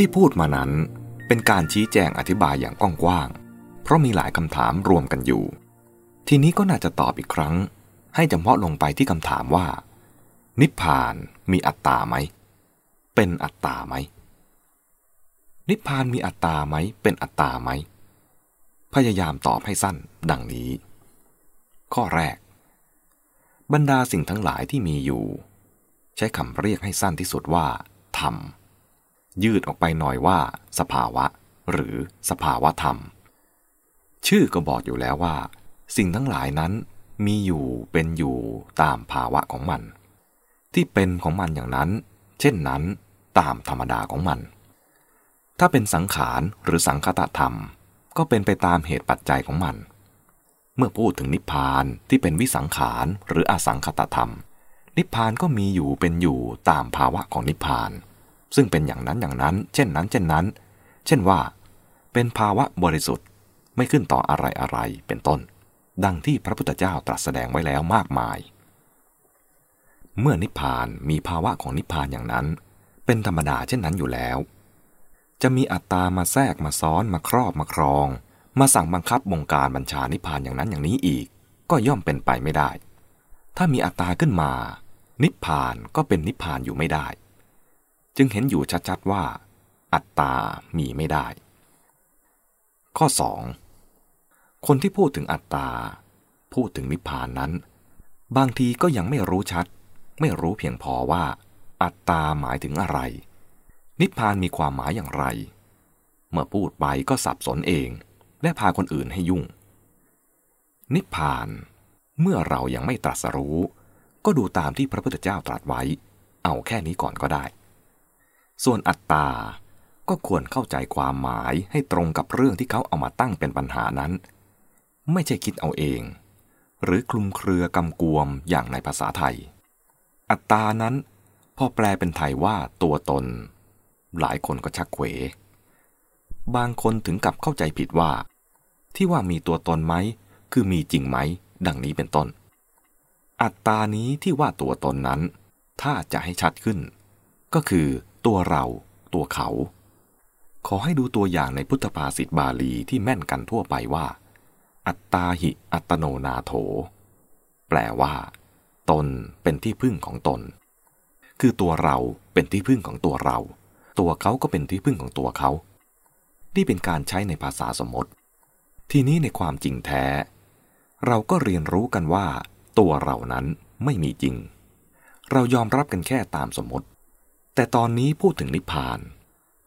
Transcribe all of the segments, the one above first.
ที่พูดมานั้นเป็นการชี้แจงอธิบายอย่างกว้างๆ เพราะมีหลายคำถามรวมกันอยู่ ทีนี้ก็น่าจะตอบอีกครั้ง ให้จำเพาะลงไปที่คำถามว่า นิพพานมีอัตตาไหม เป็นอัตตาไหม นิพพานมีอัตตาไหม เป็นอัตตาไหม พยายามตอบให้สั้น ดังนี้ ข้อแรก บรรดาสิ่งทั้งหลายที่มีอยู่ ใช้คำเรียกให้สั้นที่สุดว่าธรรม ยืดออกไปหน่อยว่า สภาวะ หรือสภาวะธรรม ชื่อก็บอกอยู่แล้วว่า สิ่งทั้งหลายนั้นมีอยู่เป็นอยู่ตามภาวะของมัน ที่เป็นของมันอย่างนั้น เช่นนั้นตามธรรมดาของมัน ถ้าเป็นสังขารหรือสังคตธรรม ก็เป็นไปตามเหตุปัจจัยของมัน เมื่อพูดถึงนิพพานที่เป็นวิสังขารหรืออสังคตธรรม นิพพานก็มีอยู่เป็นอยู่ตามภาวะของนิพพาน ซึ่งเป็นอย่างนั้นอย่างนั้น เช่นนั้น เช่นนั้น เช่นว่า เป็นภาวะบริสุทธิ์ไม่ขึ้นต่ออะไรอะไรเป็นต้น ดังที่พระพุทธเจ้าตรัสแสดงไว้แล้วมากมาย เมื่อนิพพานมีภาวะของนิพพานอย่างนั้น เป็นธรรมดาเช่นนั้นอยู่แล้ว จะมีอัตตามาแทรกมาซ้อนมาครอบมาครอง มาสั่งบังคับบงการบัญชานิพพานอย่างนั้นอย่างนี้อีก ก็ย่อมเป็นไปไม่ได้ ถ้ามีอัตตาขึ้นมา นิพพานก็เป็นนิพพานอยู่ไม่ได้ จึงเห็นอยู่ชัดๆว่า อัตตามีไม่ได้ ข้อ 2. คนที่พูดถึงอัตตา พูดถึงนิพพานนั้น บางทีก็ยังไม่รู้ชัด ไม่รู้เพียงพอว่า อัตตาหมายถึงอะไร นิพพานมีความหมายอย่างไร เมื่อพูดไปก็สับสนเอง และพาคนอื่นให้ยุ่ง นิพพานเมื่อเรายังไม่ตรัสรู้ ก็ดูตามที่พระพุทธเจ้าตรัสไว้ เอาแค่นี้ก่อนก็ได้ ส่วนอัตตา ก็ควรเข้าใจความหมายให้ตรงกับเรื่องที่เขาเอามาตั้งเป็นปัญหานั้น ไม่ใช่คิดเอาเอง หรือคลุมเครือกำกวมอย่างในภาษาไทย อัตตานั้น พอแปลเป็นไทยว่าตัวตน หลายคนก็ชักเขว บางคนถึงกับเข้าใจผิดว่า ที่ว่ามีตัวตนไหม คือมีจริงไหม ดังนี้เป็นต้น อัตตานี้ที่ว่าตัวตนนั้น ถ้าจะให้ชัดขึ้น ก็คือ ตัวเรา ตัวเขา ขอให้ดูตัวอย่างในพุทธภาษิตบาลีที่แม่นกันทั่วไปว่า อัตตาหิอัตโนนาโถ แปลว่า ตนเป็นที่พึ่งของตน คือตัวเราเป็นที่พึ่งของตัวเรา ตัวเขาก็เป็นที่พึ่งของตัวเขา นี่เป็นการใช้ในภาษาสมมติ ทีนี้ในความจริงแท้ เราก็เรียนรู้กันว่า ตัวเรานั้นไม่มีจริง เรายอมรับกันแค่ตามสมมติ แต่ตอนนี้พูดถึงนิพพาน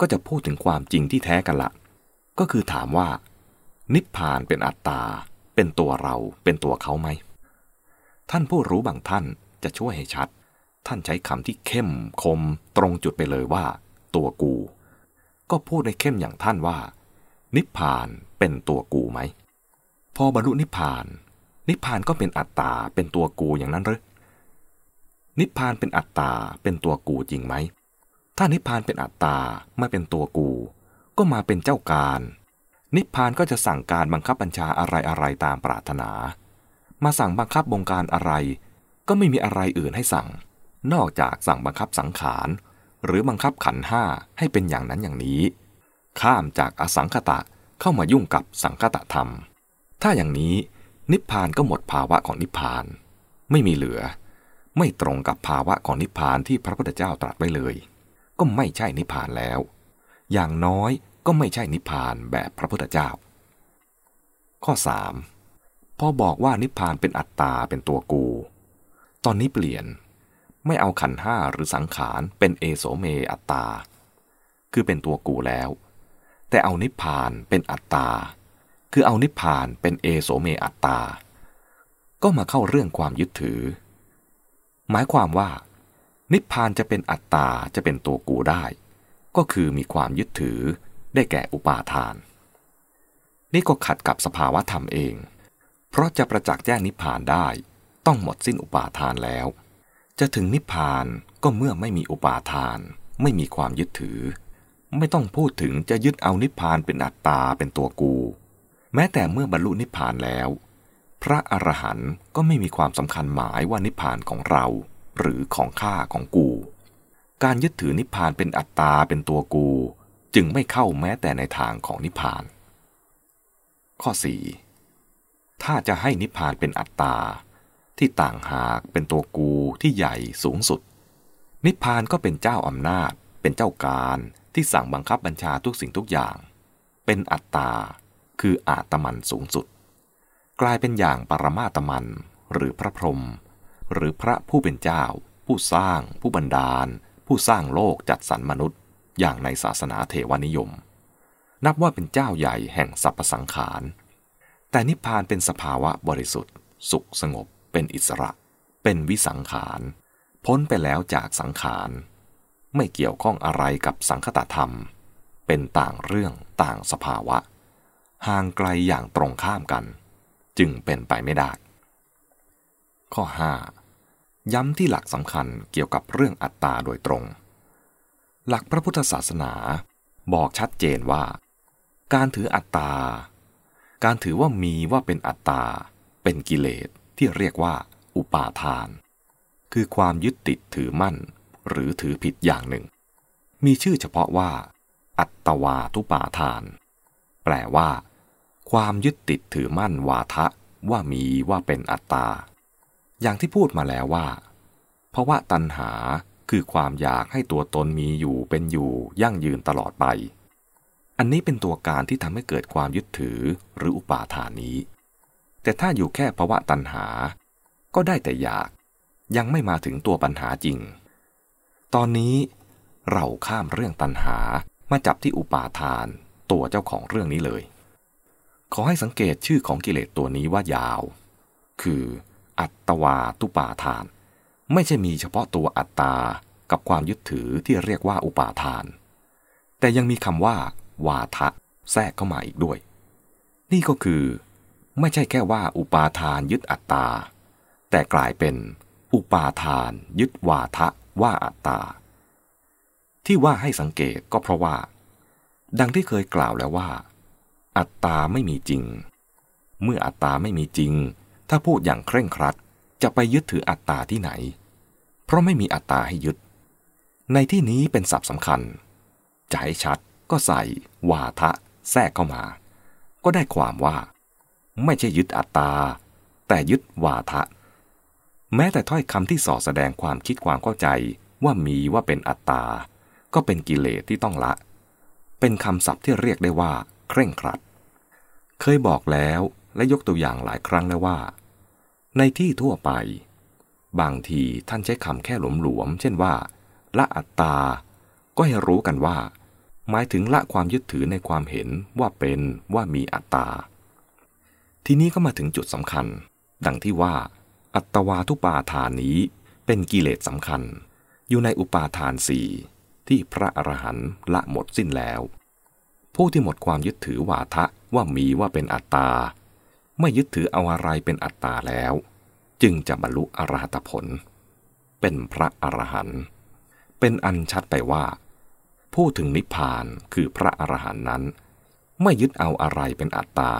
ก็จะพูดถึงความจริงที่แท้กันละ ก็คือถามว่า นิพพานเป็นอัตตา เป็นตัวเรา เป็นตัวเขาไหม ท่านผู้รู้บางท่านจะช่วยให้ชัด ท่านใช้คำที่เข้มคมตรงจุดไปเลยว่า ตัวกู ก็พูดในเข้มอย่างท่านว่า นิพพานเป็นตัวกูไหม พอบรรลุนิพพาน นิพพานก็เป็นอัตตา เป็นตัวกูอย่างนั้นหรือนิพพานเป็นอัตตา เป็นตัวกูจริงไหม ถ้านิพพานเป็นอัตตาไม่เป็นตัวกู ก็มาเป็นเจ้าการ นิพพานก็จะสั่งการบังคับบัญชาอะไรอะไรตามปรารถนา มาสั่งบังคับบงการอะไร ก็ไม่มีอะไรอื่นให้สั่ง นอกจากสั่งบังคับสังขาร หรือบังคับขันห้าให้เป็นอย่างนั้นอย่างนี้ ข้ามจากอสังคตะเข้ามายุ่งกับสังคตะธรรม ถ้าอย่างนี้นิพพานก็หมดภาวะของนิพพาน ไม่มีเหลือ ไม่ตรงกับภาวะของนิพพานที่พระพุทธเจ้าตรัสไว้เลย ก็ไม่ใช่นิพพานแล้ว อย่างน้อยก็ไม่ใช่นิพพานแบบพระพุทธเจ้า ข้อ 3. พอบอกว่านิพพานเป็นอัตตาเป็นตัวกู ตอนนี้เปลี่ยนไม่เอาขันห้าหรือสังขารเป็นเอโสเมอัตตา คือเป็นตัวกูแล้ว แต่เอานิพพานเป็นอัตตา คือเอานิพพานเป็นเอโสเมอัตตา ก็มาเข้าเรื่องความยึดถือ หมายความว่า นิพพานจะเป็นอัตตาจะเป็นตัวกูได้ ก็คือมีความยึดถือได้แก่อุปาทาน นี่ก็ขัดกับสภาวะธรรมเอง เพราะจะประจักษ์แจ้งนิพพานได้ ต้องหมดสิ้นอุปาทานแล้ว จะถึงนิพพานก็เมื่อไม่มีอุปาทาน ไม่มีความยึดถือ ไม่ต้องพูดถึงจะยึดเอานิพพานเป็นอัตตาเป็นตัวกู แม้แต่เมื่อบรรลุนิพพานแล้ว พระอรหันต์ก็ไม่มีความสำคัญหมายว่านิพพานของเรา หรือของข้าของกู การยึดถือนิพพานเป็นอัตตาเป็นตัวกู จึงไม่เข้าแม้แต่ในทางของนิพพาน ข้อ 4. ถ้าจะให้นิพพานเป็นอัตตา ที่ต่างหากเป็นตัวกูที่ใหญ่สูงสุด นิพพานก็เป็นเจ้าอำนาจ เป็นเจ้าการที่สั่งบังคับบัญชาทุกสิ่งทุกอย่าง เป็นอัตตา คืออาตมันสูงสุด กลายเป็นอย่างปรมาตมันหรือพระพรหม หรือพระผู้เป็นเจ้า ผู้สร้าง ผู้บันดาล ผู้สร้างโลกจัดสรรมนุษย์ อย่างในศาสนาเทวนิยม นับว่าเป็นเจ้าใหญ่แห่งสรรพสังขาร แต่นิพพานเป็นสภาวะบริสุทธิ์ สุขสงบ เป็นอิสระ เป็นวิสังขาร พ้นไปแล้วจากสังขาร ไม่เกี่ยวข้องอะไรกับสังคตธรรม เป็นต่างเรื่องต่างสภาวะ ห่างไกลอย่างตรงข้ามกัน จึงเป็นไปไม่ได้ ข้อ 5. ย้ำที่หลักสำคัญเกี่ยวกับเรื่องอัตตาโดยตรง หลักพระพุทธศาสนาบอกชัดเจนว่า การถืออัตตา การถือว่ามีว่าเป็นอัตตา เป็นกิเลสที่เรียกว่า อุปาทาน คือความยึดติดถือมั่น หรือถือผิดอย่างหนึ่ง มีชื่อเฉพาะว่า อัตตวาทุปาทาน แปลว่า ความยึดติดถือมั่นวาทะว่ามีว่าเป็นอัตตา อย่างที่พูดมาแล้วว่าเพราะว่าตัณหาคือความอยากให้ตัวตนมีอยู่เป็นอยู่ยั่งยืนตลอดไป อันนี้เป็นตัวการที่ทำให้เกิดความยึดถือหรืออุปาทานนี้ แต่ถ้าอยู่แค่ภาวะตัณหา ก็ได้แต่อยากยังไม่มาถึงตัวปัญหาจริง ตอนนี้เราข้ามเรื่องตัณหามาจับที่อุปาทาน ตัวเจ้าของเรื่องนี้เลย ขอให้สังเกตชื่อของกิเลสตัวนี้ว่ายาว คือ อัตตวาตุปาทาน ไม่ใช่มีเฉพาะตัวอัตตา กับความยึดถือที่เรียกว่าอุปาทาน แต่ยังมีคำว่า วาทะแทรกเข้ามาอีกด้วย นี่ก็คือ ไม่ใช่แค่ว่าอุปาทานยึดอัตตา แต่กลายเป็นอุปาทานยึดวาทะว่าอัตตา ที่ว่าให้สังเกตก็เพราะว่า ดังที่เคยกล่าวแล้วว่า อัตตาไม่มีจริง เมื่ออัตตาไม่มีจริง ถ้าพูดอย่างเคร่งครัดจะไปยึดถืออัตตาที่ไหน เพราะไม่มีอัตตาให้ยึด ในที่นี้เป็นศัพท์สำคัญ จะให้ชัดก็ใส่ วาทะ แทรกเข้ามา ก็ได้ความว่า ไม่ใช่ยึดอัตตา แต่ยึดวาทะ แม้แต่ถ้อยคำที่ส่อแสดงความคิดความเข้าใจว่ามีว่าเป็นอัตตา ก็เป็นกิเลสที่ต้องละ เป็นคำศัพท์ที่เรียกได้ว่า เคร่งครัด เคยบอกแล้วและยกตัวอย่างหลายครั้งแล้วว่า ในที่ทั่วไป บางทีท่านใช้คำแค่หลวมๆ เช่นว่า ละอัตตา ก็ให้รู้กันว่า หมายถึงละความยึดถือในความเห็นว่าเป็นว่ามีอัตตา ทีนี้ก็มาถึงจุดสำคัญ ดังที่ว่า อัตวาทุปาทานนี้เป็นกิเลสสำคัญ อยู่ในอุปาทานสี่ที่พระอรหันต์ละหมดสิ้นแล้ว ผู้ที่หมดความยึดถือวาทะว่ามีว่าเป็นอัตตา ไม่ยึดถือเอาอะไรเป็นอัตตาแล้ว จึงจะบรรลุอรหัตผล เป็นพระอรหันต์เป็นอันชัดไปว่า ผู้ถึงนิพพานคือพระอรหันต์นั้น ไม่ยึดเอาอะไรเป็นอัตตา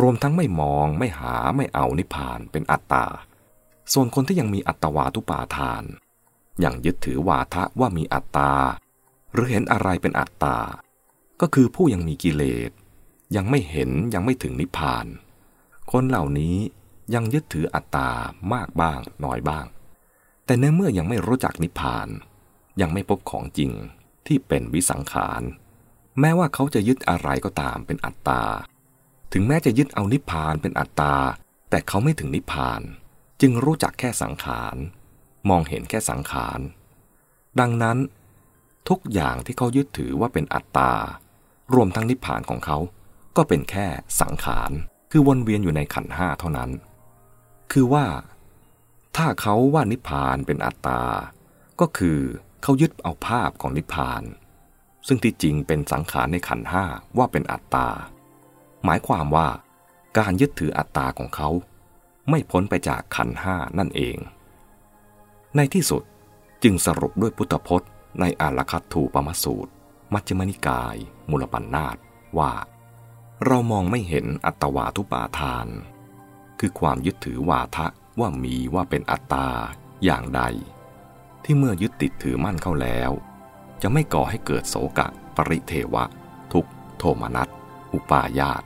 รวมทั้งไม่มองไม่หาไม่เอานิพพานเป็นอัตตา ส่วนคนที่ยังมีอัตวาทุปาทาน ยังยึดถือวาทะว่ามีอัตตา หรือเห็นอะไรเป็นอัตตา ก็คือผู้ยังมีกิเลส ยังไม่เห็นยังไม่ถึงนิพพาน คนเหล่านี้ยังยึดถืออัตตามากบ้างน้อยบ้าง แต่ในเมื่อยังไม่รู้จักนิพพาน ยังไม่พบของจริงที่เป็นวิสังขาร แม้ว่าเขาจะยึดอะไรก็ตามเป็นอัตตา ถึงแม้จะยึดเอานิพพานเป็นอัตตา แต่เขาไม่ถึงนิพพาน จึงรู้จักแค่สังขาร มองเห็นแค่สังขาร ดังนั้น ทุกอย่างที่เขายึดถือว่าเป็นอัตตารวมทั้งนิพพานของเขาก็เป็นแค่สังขาร คือวนเวียนอยู่ในขันห้าเท่านั้น คือว่า ถ้าเขาว่านิพพานเป็นอัตตา ก็คือเขายึดเอาภาพของนิพพาน ซึ่งที่จริงเป็นสังขารในขันห้าว่าเป็นอัตตา หมายความว่า การยึดถืออัตตาของเขา ไม่พ้นไปจากขันห้านั่นเอง ในที่สุดจึงสรุปด้วยพุทธพจน์ในอาลคัตถูปมสูตร มัจจมนิกาย มูลปัญนาตว่า เรามองไม่เห็นอัตวาทุปาทาน คือความยึดถือวาทะว่ามีว่าเป็นอัตตาอย่างใด ที่เมื่อยึดติดถือมั่นเข้าแล้ว จะไม่ก่อให้เกิดโศกะ ปริเทวะ ทุกโทมนัส อุปาญาต